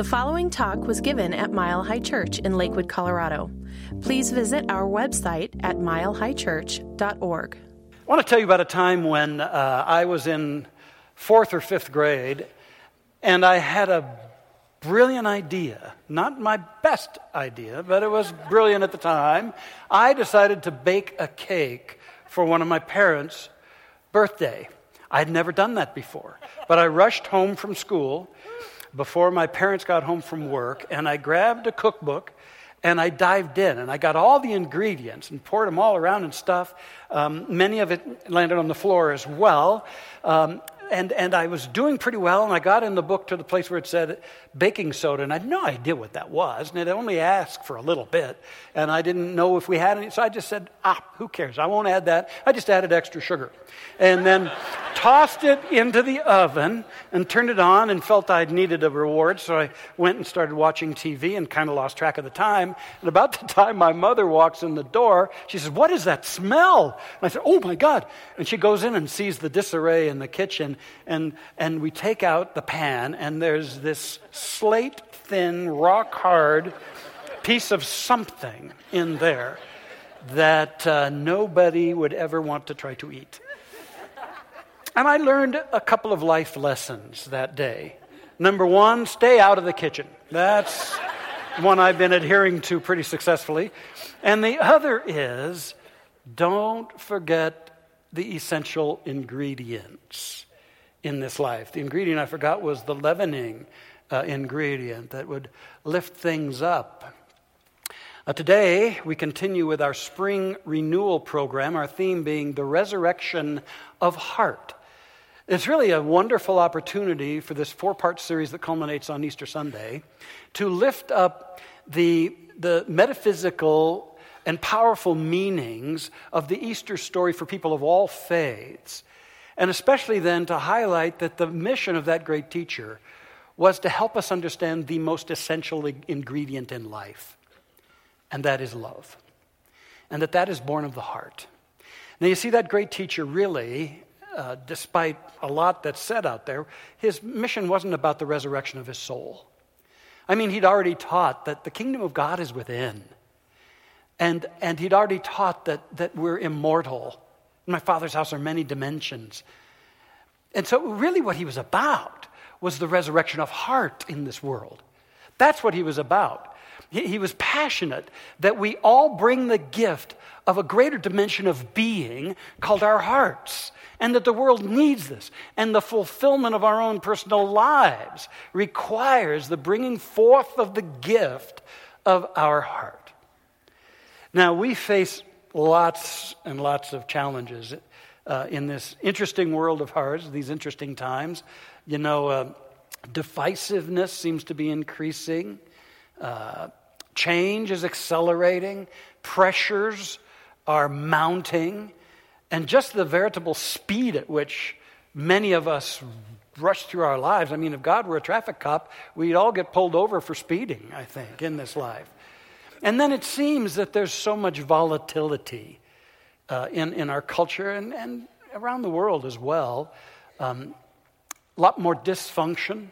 The following talk was given at Mile High Church in Lakewood, Colorado. Please visit our website at milehighchurch.org. I want to tell you about a time when uh, I was in fourth or fifth grade and I had a brilliant idea. Not my best idea, but it was brilliant at the time. I decided to bake a cake for one of my parents' birthday. I had never done that before. But I rushed home from school before my parents got home from work, and I grabbed a cookbook and I dived in and I got all the ingredients and poured them all around and stuff. Um, many of it landed on the floor as well. Um, and, and I was doing pretty well, and I got in the book to the place where it said baking soda, and I had no idea what that was, and it only asked for a little bit, and I didn't know if we had any, so I just said, ah, who cares? I won't add that. I just added extra sugar. And then tossed it into the oven and turned it on and felt I needed a reward, so I went and started watching TV and kind of lost track of the time. And about the time my mother walks in the door, she says, What is that smell? And I said, Oh my God. And she goes in and sees the disarray in the kitchen, and, and we take out the pan, and there's this slate thin, rock hard piece of something in there that uh, nobody would ever want to try to eat. And I learned a couple of life lessons that day. Number one, stay out of the kitchen. That's one I've been adhering to pretty successfully. And the other is don't forget the essential ingredients in this life. The ingredient I forgot was the leavening uh, ingredient that would lift things up. Uh, today, we continue with our spring renewal program, our theme being the resurrection of heart. It's really a wonderful opportunity for this four part series that culminates on Easter Sunday to lift up the, the metaphysical and powerful meanings of the Easter story for people of all faiths. And especially then to highlight that the mission of that great teacher was to help us understand the most essential ingredient in life, and that is love. And that that is born of the heart. Now, you see, that great teacher really, uh, despite a lot that's said out there, his mission wasn't about the resurrection of his soul. I mean, he'd already taught that the kingdom of God is within. And, and he'd already taught that, that we're immortal. In my Father's house are many dimensions. And so, really, what he was about was the resurrection of heart in this world. That's what he was about. He, he was passionate that we all bring the gift of a greater dimension of being called our hearts, and that the world needs this. And the fulfillment of our own personal lives requires the bringing forth of the gift of our heart. Now, we face lots and lots of challenges uh, in this interesting world of ours, these interesting times. You know, uh, divisiveness seems to be increasing, uh, change is accelerating, pressures are mounting, and just the veritable speed at which many of us rush through our lives. I mean, if God were a traffic cop, we'd all get pulled over for speeding, I think, in this life. And then it seems that there's so much volatility uh, in, in our culture and, and around the world as well. Um, a lot more dysfunction,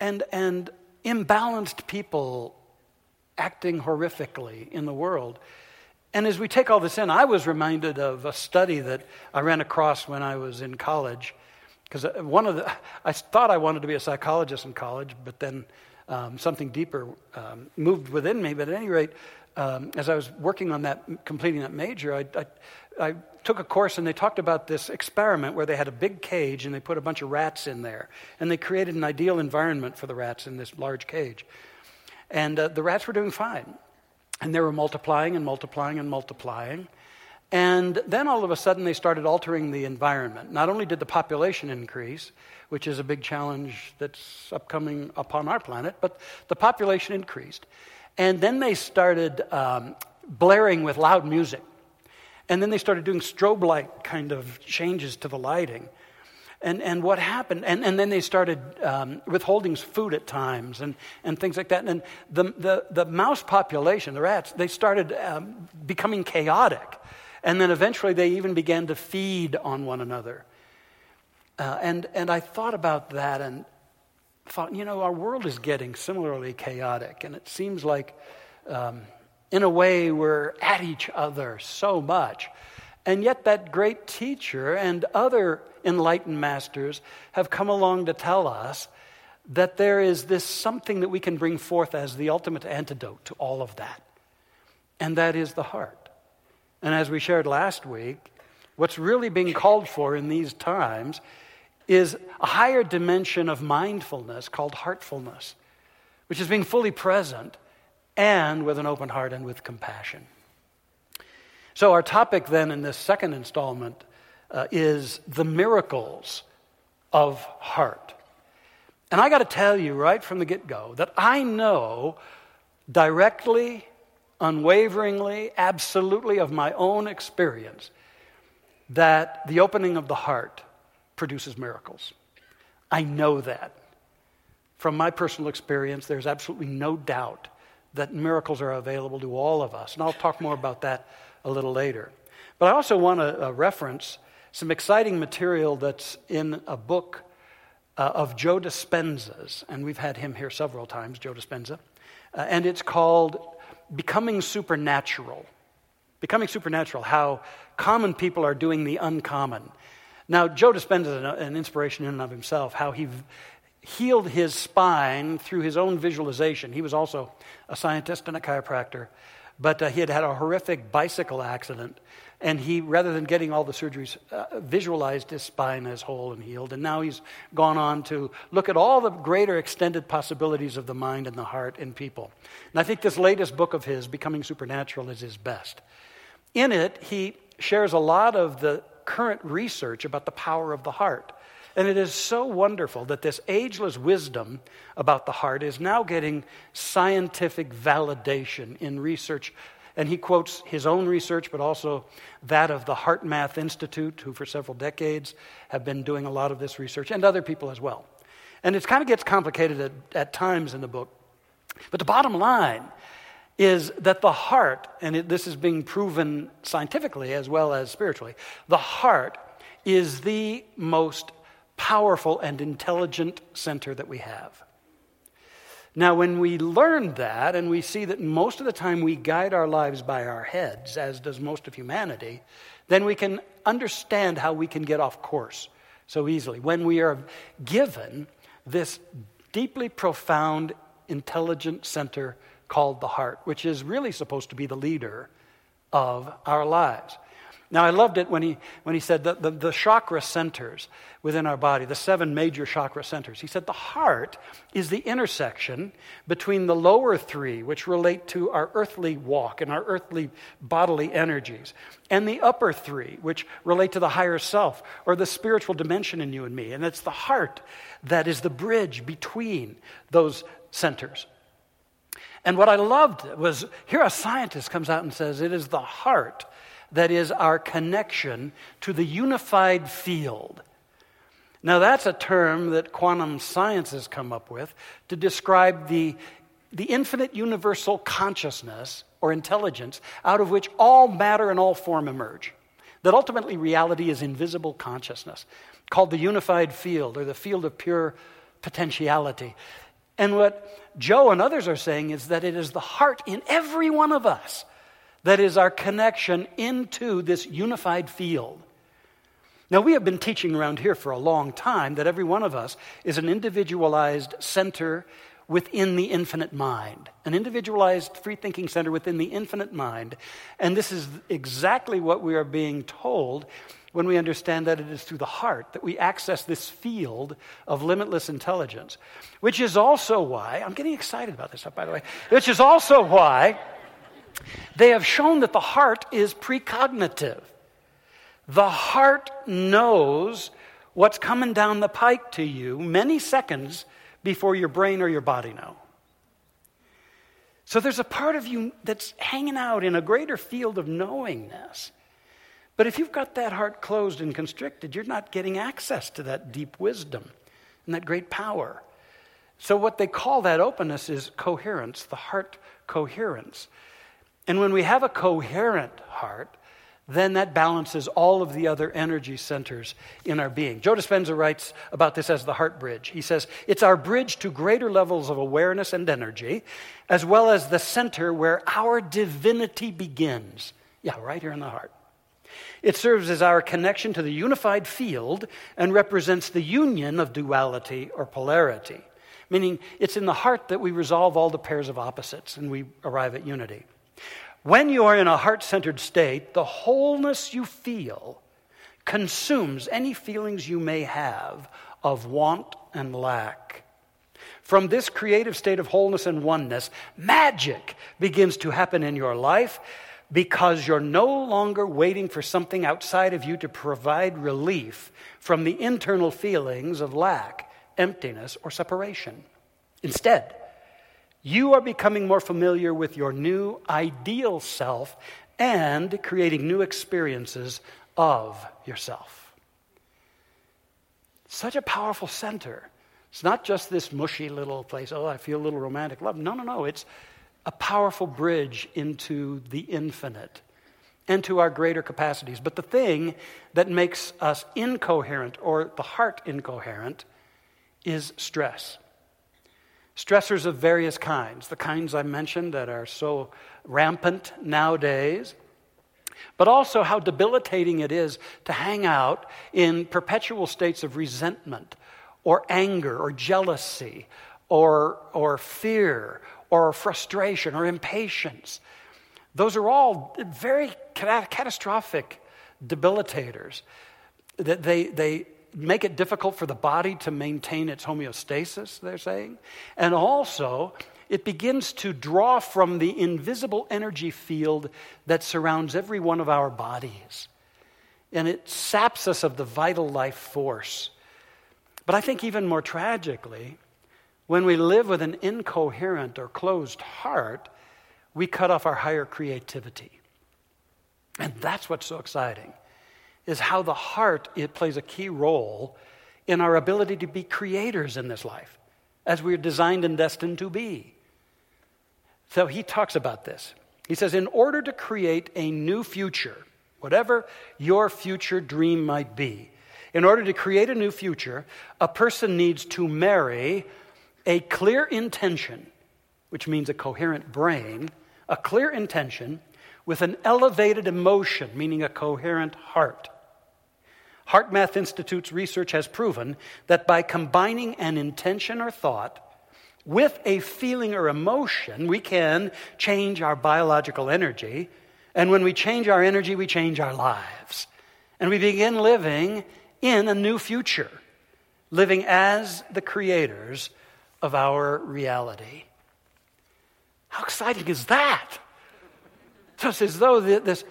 and, and imbalanced people acting horrifically in the world. And as we take all this in, I was reminded of a study that I ran across when I was in college. Because uh, one of the, I thought I wanted to be a psychologist in college, but then um, something deeper um, moved within me. But at any rate, um, as I was working on that, completing that major, I, I, I took a course and they talked about this experiment where they had a big cage and they put a bunch of rats in there. And they created an ideal environment for the rats in this large cage. And uh, the rats were doing fine. And they were multiplying and multiplying and multiplying. And then all of a sudden they started altering the environment. Not only did the population increase, which is a big challenge that's upcoming upon our planet, but the population increased. And then they started um, blaring with loud music. And then they started doing strobe light kind of changes to the lighting. And, and what happened, and, and then they started um, withholding food at times and, and things like that. And the, the, the mouse population, the rats, they started um, becoming chaotic. And then eventually they even began to feed on one another. Uh, and, and I thought about that, and thought, you know, our world is getting similarly chaotic, and it seems like, um, in a way, we're at each other so much. And yet, that great teacher and other enlightened masters have come along to tell us that there is this something that we can bring forth as the ultimate antidote to all of that, and that is the heart. And as we shared last week, what's really being called for in these times is a higher dimension of mindfulness called heartfulness, which is being fully present and with an open heart and with compassion. So, our topic then in this second installment uh, is the miracles of heart. And I got to tell you right from the get go that I know directly, unwaveringly, absolutely of my own experience that the opening of the heart produces miracles. I know that. From my personal experience, there's absolutely no doubt that miracles are available to all of us. And I'll talk more about that a little later. But I also want to uh, reference some exciting material that's in a book uh, of Joe Dispenza's, and we've had him here several times, Joe Dispenza, uh, and it's called Becoming Supernatural. Becoming Supernatural, how common people are doing the uncommon. Now, Joe Dispenza is an, inspiration in and of himself, how he healed his spine through his own visualization. He was also a scientist and a chiropractor, but uh, he had had a horrific bicycle accident and he, rather than getting all the surgeries, uh, visualized his spine as whole and healed. And now he's gone on to look at all the greater extended possibilities of the mind and the heart in people. And I think this latest book of his, Becoming Supernatural, is his best. In it, he shares a lot of the current research about the power of the heart. And it is so wonderful that this ageless wisdom about the heart is now getting scientific validation in research and he quotes his own research, but also that of the HeartMath Institute, who for several decades have been doing a lot of this research, and other people as well. And it kind of gets complicated at, at times in the book. But the bottom line is that the heart, and it, this is being proven scientifically as well as spiritually, the heart is the most powerful and intelligent center that we have. Now, when we learn that and we see that most of the time we guide our lives by our heads, as does most of humanity, then we can understand how we can get off course so easily. When we are given this deeply profound, intelligent center called the heart, which is really supposed to be the leader of our lives. Now, I loved it when he, when he said that the, the chakra centers within our body, the seven major chakra centers. He said the heart is the intersection between the lower three, which relate to our earthly walk and our earthly bodily energies, and the upper three, which relate to the higher self or the spiritual dimension in you and me. And it's the heart that is the bridge between those centers. And what I loved was here a scientist comes out and says it is the heart that is our connection to the unified field. Now, that's a term that quantum science has come up with to describe the, the infinite universal consciousness or intelligence out of which all matter and all form emerge. That ultimately reality is invisible consciousness, called the unified field or the field of pure potentiality. And what Joe and others are saying is that it is the heart in every one of us that is our connection into this unified field. Now, we have been teaching around here for a long time that every one of us is an individualized center within the infinite mind, an individualized free thinking center within the infinite mind. And this is exactly what we are being told when we understand that it is through the heart that we access this field of limitless intelligence, which is also why, I'm getting excited about this, stuff, by the way, which is also why they have shown that the heart is precognitive. The heart knows what's coming down the pike to you many seconds before your brain or your body know. So there's a part of you that's hanging out in a greater field of knowingness. But if you've got that heart closed and constricted, you're not getting access to that deep wisdom and that great power. So, what they call that openness is coherence, the heart coherence. And when we have a coherent heart, then that balances all of the other energy centers in our being. Joe Dispenza writes about this as the heart bridge. He says, It's our bridge to greater levels of awareness and energy, as well as the center where our divinity begins. Yeah, right here in the heart. It serves as our connection to the unified field and represents the union of duality or polarity, meaning it's in the heart that we resolve all the pairs of opposites and we arrive at unity. When you are in a heart centered state, the wholeness you feel consumes any feelings you may have of want and lack. From this creative state of wholeness and oneness, magic begins to happen in your life because you're no longer waiting for something outside of you to provide relief from the internal feelings of lack, emptiness, or separation. Instead, you are becoming more familiar with your new ideal self and creating new experiences of yourself. Such a powerful center. It's not just this mushy little place, oh, I feel a little romantic love. No, no, no. It's a powerful bridge into the infinite and to our greater capacities. But the thing that makes us incoherent or the heart incoherent is stress. Stressors of various kinds, the kinds I mentioned that are so rampant nowadays, but also how debilitating it is to hang out in perpetual states of resentment or anger or jealousy or, or fear or frustration or impatience. Those are all very catastrophic debilitators. That they, they make it difficult for the body to maintain its homeostasis, they're saying. And also, it begins to draw from the invisible energy field that surrounds every one of our bodies. And it saps us of the vital life force. But I think even more tragically, when we live with an incoherent or closed heart, we cut off our higher creativity. And that's what's so exciting is how the heart it plays a key role in our ability to be creators in this life as we're designed and destined to be. So he talks about this. He says, in order to create a new future, whatever your future dream might be, in order to create a new future, a person needs to marry a clear intention, which means a coherent brain, a clear intention with an elevated emotion, meaning a coherent heart. HeartMath Institute's research has proven that by combining an intention or thought with a feeling or emotion, we can change our biological energy. And when we change our energy, we change our lives. And we begin living in a new future, living as the creators of our reality. How exciting is that? It's as though this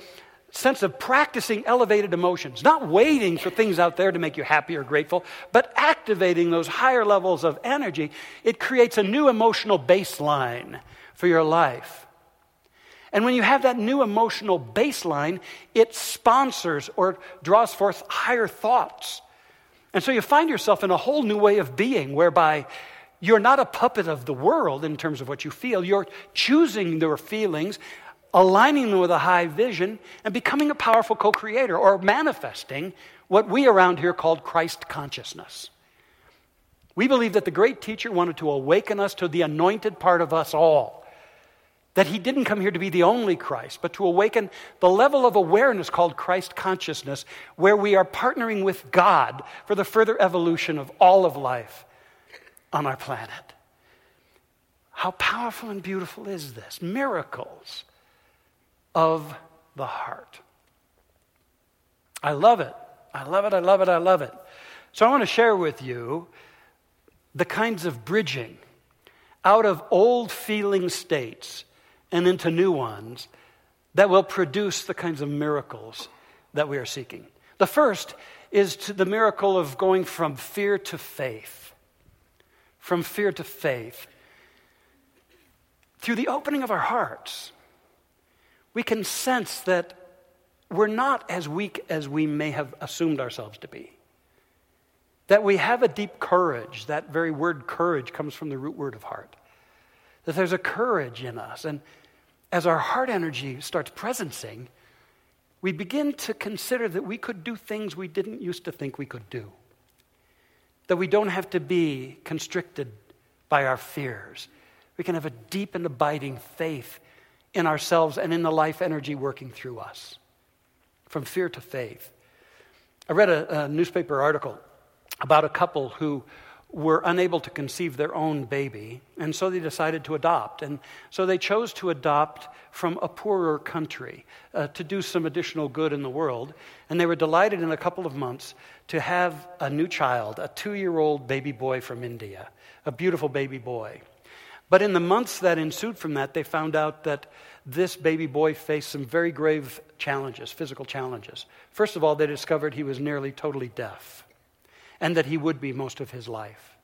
sense of practicing elevated emotions, not waiting for things out there to make you happy or grateful, but activating those higher levels of energy, it creates a new emotional baseline for your life. And when you have that new emotional baseline, it sponsors or draws forth higher thoughts. And so you find yourself in a whole new way of being whereby you're not a puppet of the world in terms of what you feel. You're choosing your feelings aligning them with a high vision, and becoming a powerful co creator or manifesting what we around here called Christ consciousness. We believe that the great teacher wanted to awaken us to the anointed part of us all. That he didn't come here to be the only Christ, but to awaken the level of awareness called Christ consciousness, where we are partnering with God for the further evolution of all of life on our planet. How powerful and beautiful is this? Miracles of the heart. I love it. I love it. I love it. I love it. So I want to share with you the kinds of bridging out of old feeling states and into new ones that will produce the kinds of miracles that we are seeking. The first is to the miracle of going from fear to faith. From fear to faith. Through the opening of our hearts we can sense that we're not as weak as we may have assumed ourselves to be. That we have a deep courage. That very word courage comes from the root word of heart. That there's a courage in us. And as our heart energy starts presencing, we begin to consider that we could do things we didn't used to think we could do. That we don't have to be constricted by our fears. We can have a deep and abiding faith in ourselves and in the life energy working through us. From fear to faith. I read a, a newspaper article about a couple who were unable to conceive their own baby, and so they decided to adopt. And so they chose to adopt from a poorer country uh, to do some additional good in the world. And they were delighted in a couple of months to have a new child, a two year old baby boy from India, a beautiful baby boy. But in the months that ensued from that, they found out that this baby boy faced some very grave challenges, physical challenges. First of all, they discovered he was nearly totally deaf and that he would be most of his life.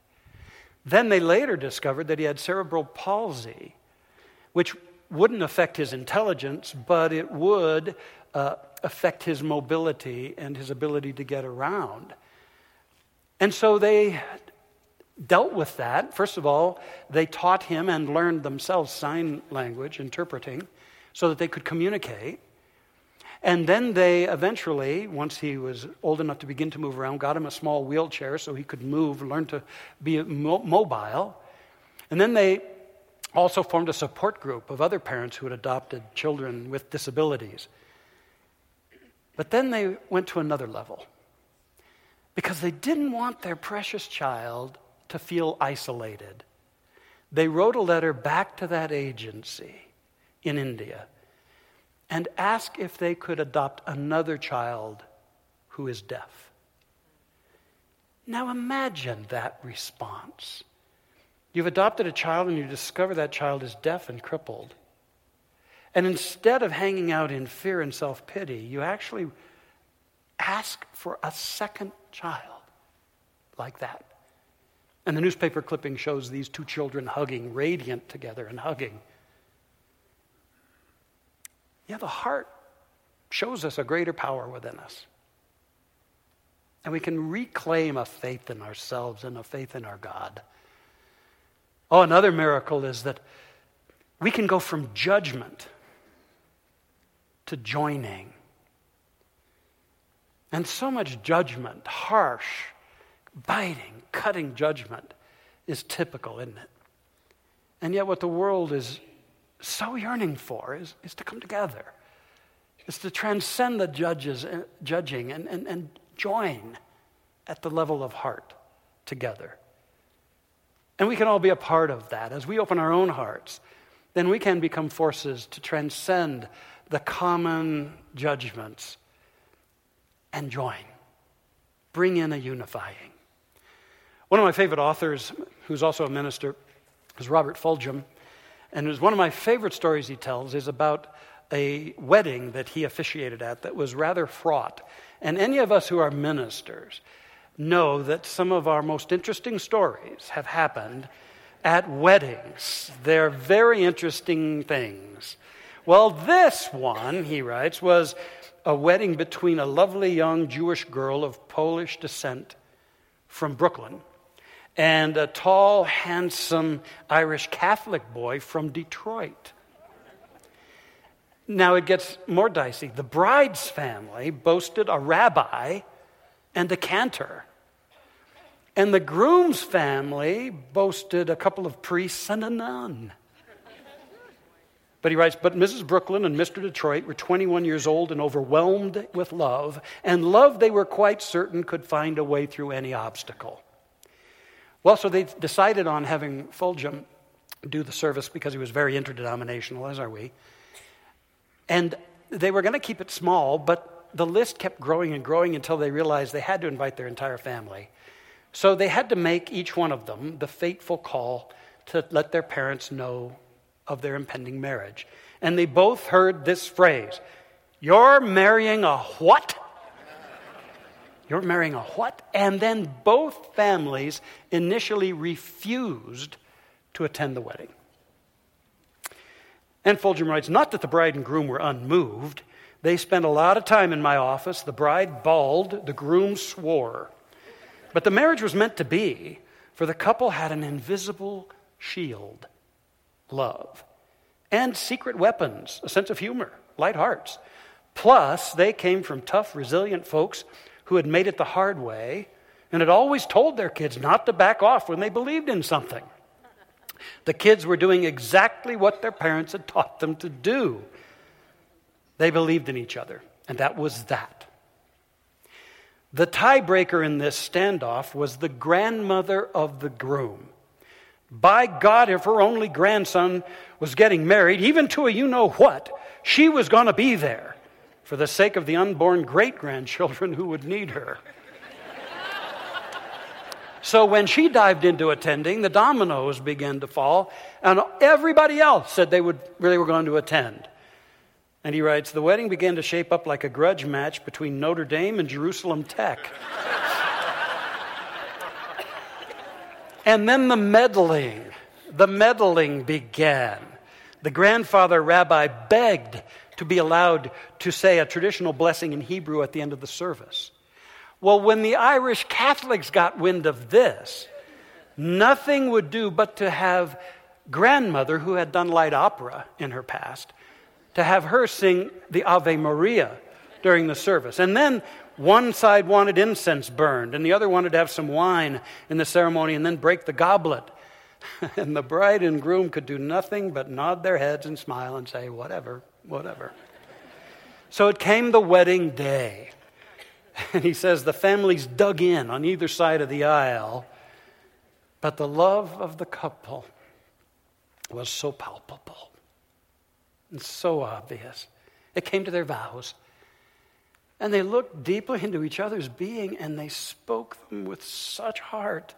Then they later discovered that he had cerebral palsy, which wouldn't affect his intelligence, but it would uh, affect his mobility and his ability to get around. And so they dealt with that. First of all, they taught him and learned themselves sign language, interpreting, so that they could communicate. And then they eventually, once he was old enough to begin to move around, got him a small wheelchair so he could move, learn to be mobile. And then they also formed a support group of other parents who had adopted children with disabilities. But then they went to another level because they didn't want their precious child to feel isolated. They wrote a letter back to that agency in India and ask if they could adopt another child who is deaf. Now imagine that response. You've adopted a child and you discover that child is deaf and crippled. And instead of hanging out in fear and self pity, you actually ask for a second child like that. And the newspaper clipping shows these two children hugging, radiant together and hugging. Yeah, the heart shows us a greater power within us. And we can reclaim a faith in ourselves and a faith in our God. Oh, another miracle is that we can go from judgment to joining. And so much judgment, harsh, biting, cutting judgment, is typical, isn't it? And yet, what the world is so yearning for is, is to come together, is to transcend the judges, uh, judging and, and, and join at the level of heart together. And we can all be a part of that. As we open our own hearts, then we can become forces to transcend the common judgments and join. Bring in a unifying. One of my favorite authors, who's also a minister, is Robert Fulghum. And one of my favorite stories he tells is about a wedding that he officiated at that was rather fraught. And any of us who are ministers know that some of our most interesting stories have happened at weddings. They're very interesting things. Well, this one, he writes, was a wedding between a lovely young Jewish girl of Polish descent from Brooklyn and a tall, handsome Irish Catholic boy from Detroit. Now it gets more dicey. The bride's family boasted a rabbi and a cantor. And the groom's family boasted a couple of priests and a nun. But he writes, But Mrs. Brooklyn and Mr. Detroit were 21 years old and overwhelmed with love, and love they were quite certain could find a way through any obstacle. Well, so they decided on having Fulghum do the service because he was very interdenominational, as are we. And they were going to keep it small, but the list kept growing and growing until they realized they had to invite their entire family. So they had to make each one of them the fateful call to let their parents know of their impending marriage. And they both heard this phrase You're marrying a what? You're marrying a what? And then both families initially refused to attend the wedding. And Fulghum writes Not that the bride and groom were unmoved. They spent a lot of time in my office. The bride bawled, the groom swore. But the marriage was meant to be, for the couple had an invisible shield love, and secret weapons, a sense of humor, light hearts. Plus, they came from tough, resilient folks who had made it the hard way and had always told their kids not to back off when they believed in something. The kids were doing exactly what their parents had taught them to do. They believed in each other, and that was that. The tiebreaker in this standoff was the grandmother of the groom. By God, if her only grandson was getting married, even to a you know what, she was going to be there for the sake of the unborn great grandchildren who would need her. so when she dived into attending, the dominoes began to fall, and everybody else said they, would, they were going to attend. And he writes The wedding began to shape up like a grudge match between Notre Dame and Jerusalem Tech. and then the meddling, the meddling began. The grandfather rabbi begged to be allowed to say a traditional blessing in Hebrew at the end of the service. Well, when the Irish Catholics got wind of this, nothing would do but to have grandmother, who had done light opera in her past, to have her sing the Ave Maria during the service. And then one side wanted incense burned, and the other wanted to have some wine in the ceremony and then break the goblet. and the bride and groom could do nothing but nod their heads and smile and say, whatever, whatever. So it came the wedding day. And he says the families dug in on either side of the aisle, but the love of the couple was so palpable and so obvious. It came to their vows. And they looked deeply into each other's being and they spoke them with such heart.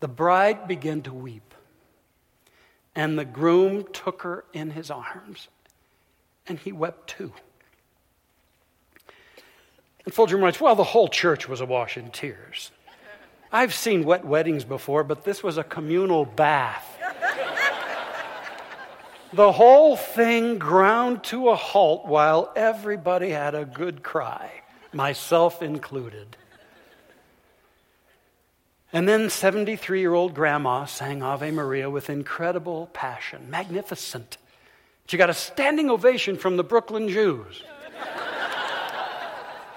The bride began to weep, and the groom took her in his arms, and he wept too. And Fulghum writes, Well, the whole church was awash in tears. I've seen wet weddings before, but this was a communal bath. The whole thing ground to a halt while everybody had a good cry, myself included. And then 73 year old grandma sang Ave Maria with incredible passion, magnificent. She got a standing ovation from the Brooklyn Jews.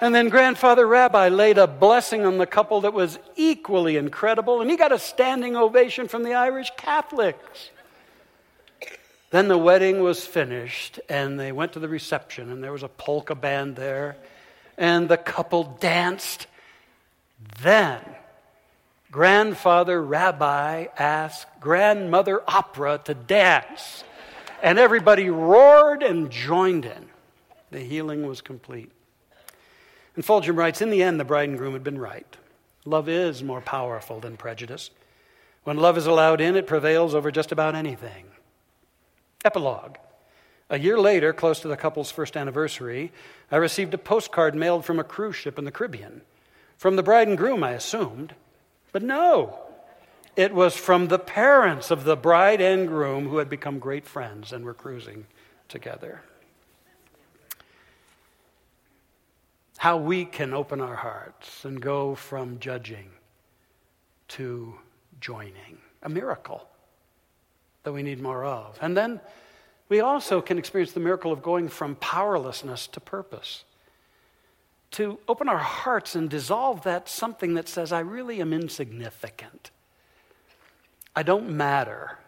and then grandfather Rabbi laid a blessing on the couple that was equally incredible, and he got a standing ovation from the Irish Catholics. Then the wedding was finished, and they went to the reception, and there was a polka band there, and the couple danced. Then, grandfather rabbi asked grandmother opera to dance, and everybody roared and joined in. The healing was complete. And Fulghum writes In the end, the bride and groom had been right. Love is more powerful than prejudice. When love is allowed in, it prevails over just about anything. Epilogue. A year later, close to the couple's first anniversary, I received a postcard mailed from a cruise ship in the Caribbean. From the bride and groom, I assumed. But no, it was from the parents of the bride and groom who had become great friends and were cruising together. How we can open our hearts and go from judging to joining. A miracle that we need more of. And then we also can experience the miracle of going from powerlessness to purpose. To open our hearts and dissolve that something that says, I really am insignificant. I don't matter.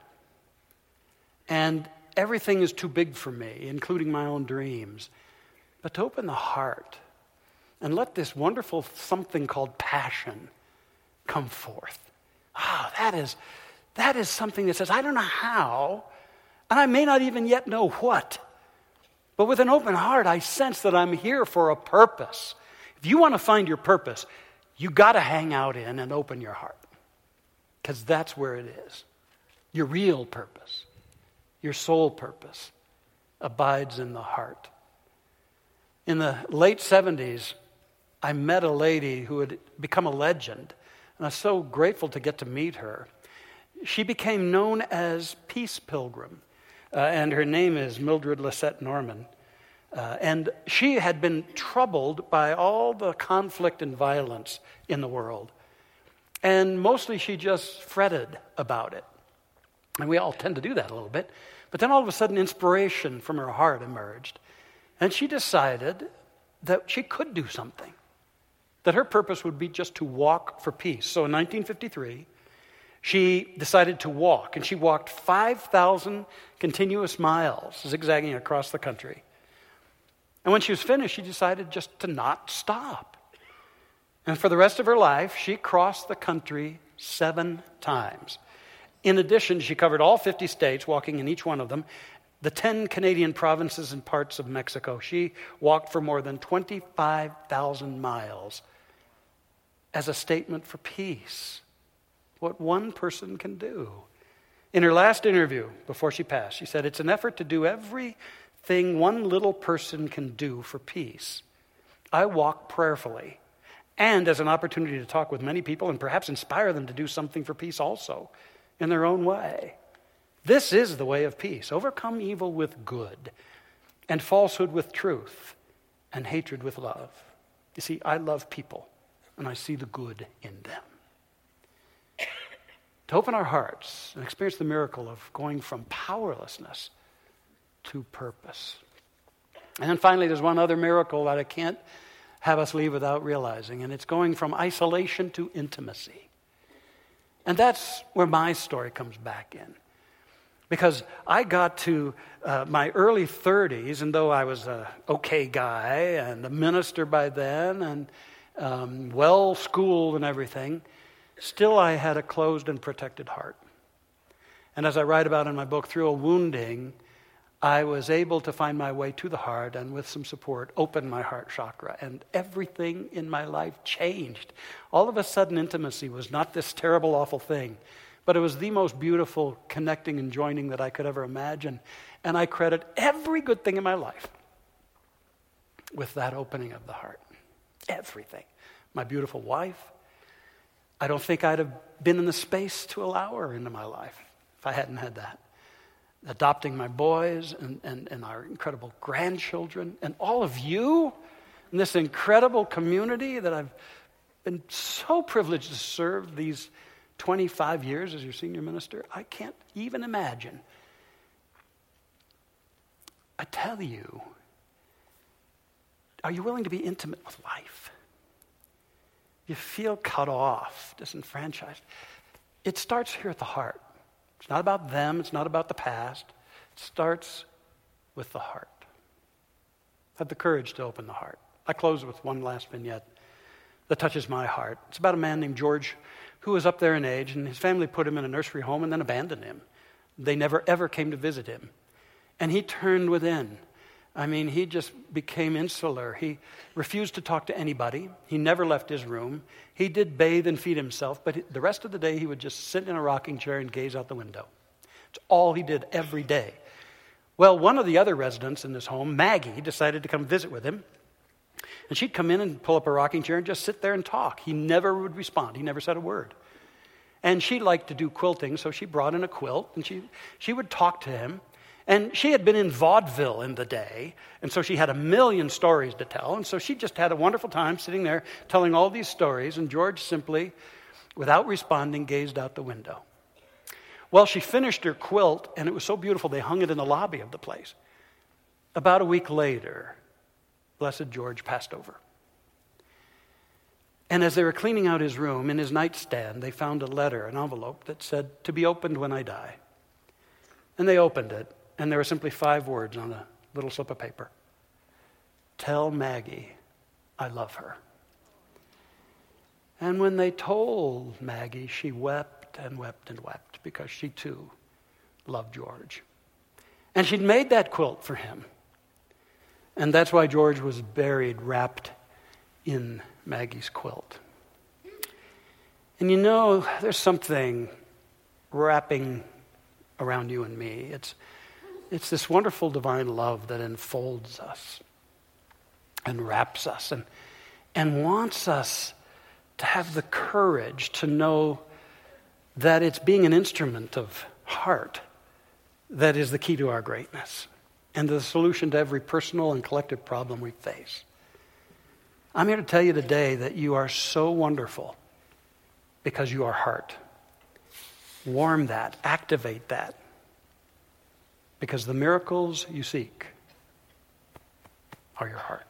And everything is too big for me, including my own dreams. But to open the heart and let this wonderful something called passion come forth. Ah, oh, that is that is something that says, I don't know how, and I may not even yet know what. But with an open heart, I sense that I'm here for a purpose. If you want to find your purpose, you got to hang out in and open your heart. Because that's where it is. Your real purpose, your soul purpose, abides in the heart. In the late 70s, I met a lady who had become a legend, and I was so grateful to get to meet her she became known as Peace Pilgrim, uh, and her name is Mildred Lisette Norman. Uh, and she had been troubled by all the conflict and violence in the world. And mostly she just fretted about it. And we all tend to do that a little bit. But then all of a sudden, inspiration from her heart emerged. And she decided that she could do something, that her purpose would be just to walk for peace. So in 1953, she decided to walk, and she walked 5,000 continuous miles, zigzagging across the country. And when she was finished, she decided just to not stop. And for the rest of her life, she crossed the country seven times. In addition, she covered all 50 states, walking in each one of them, the 10 Canadian provinces and parts of Mexico. She walked for more than 25,000 miles as a statement for peace. What one person can do. In her last interview before she passed, she said, It's an effort to do everything one little person can do for peace. I walk prayerfully and as an opportunity to talk with many people and perhaps inspire them to do something for peace also in their own way. This is the way of peace. Overcome evil with good, and falsehood with truth, and hatred with love. You see, I love people, and I see the good in them. To open our hearts and experience the miracle of going from powerlessness to purpose. And then finally, there's one other miracle that I can't have us leave without realizing, and it's going from isolation to intimacy. And that's where my story comes back in. Because I got to uh, my early 30s, and though I was a okay guy and a minister by then and um, well schooled and everything, still I had a closed and protected heart. And as I write about in my book, through a wounding, I was able to find my way to the heart and with some support open my heart chakra. And everything in my life changed. All of a sudden, intimacy was not this terrible, awful thing, but it was the most beautiful connecting and joining that I could ever imagine. And I credit every good thing in my life with that opening of the heart. Everything. My beautiful wife. I don't think I'd have been in the space to allow her into my life if I hadn't had that adopting my boys and, and, and our incredible grandchildren, and all of you in this incredible community that I've been so privileged to serve these 25 years as your senior minister. I can't even imagine. I tell you, are you willing to be intimate with life? You feel cut off, disenfranchised. It starts here at the heart. It's not about them, it's not about the past. It starts with the heart. Have the courage to open the heart. I close with one last vignette that touches my heart. It's about a man named George who was up there in age, and his family put him in a nursery home and then abandoned him. They never, ever came to visit him. And he turned within I mean, he just became insular. He refused to talk to anybody. He never left his room. He did bathe and feed himself, but the rest of the day he would just sit in a rocking chair and gaze out the window. It's all he did every day. Well, one of the other residents in this home, Maggie, decided to come visit with him. And she'd come in and pull up a rocking chair and just sit there and talk. He never would respond, he never said a word. And she liked to do quilting, so she brought in a quilt and she, she would talk to him. And she had been in vaudeville in the day, and so she had a million stories to tell. And so she just had a wonderful time sitting there telling all these stories, and George simply, without responding, gazed out the window. Well, she finished her quilt, and it was so beautiful they hung it in the lobby of the place. About a week later, Blessed George passed over. And as they were cleaning out his room, in his nightstand, they found a letter, an envelope that said, To be opened when I die. And they opened it, and there were simply five words on a little slip of paper Tell Maggie I love her. And when they told Maggie, she wept and wept and wept because she too loved George. And she'd made that quilt for him. And that's why George was buried wrapped in Maggie's quilt. And you know, there's something wrapping around you and me. It's it's this wonderful divine love that enfolds us and wraps us and, and wants us to have the courage to know that it's being an instrument of heart that is the key to our greatness and the solution to every personal and collective problem we face. I'm here to tell you today that you are so wonderful because you are heart. Warm that, activate that. Because the miracles you seek are your heart.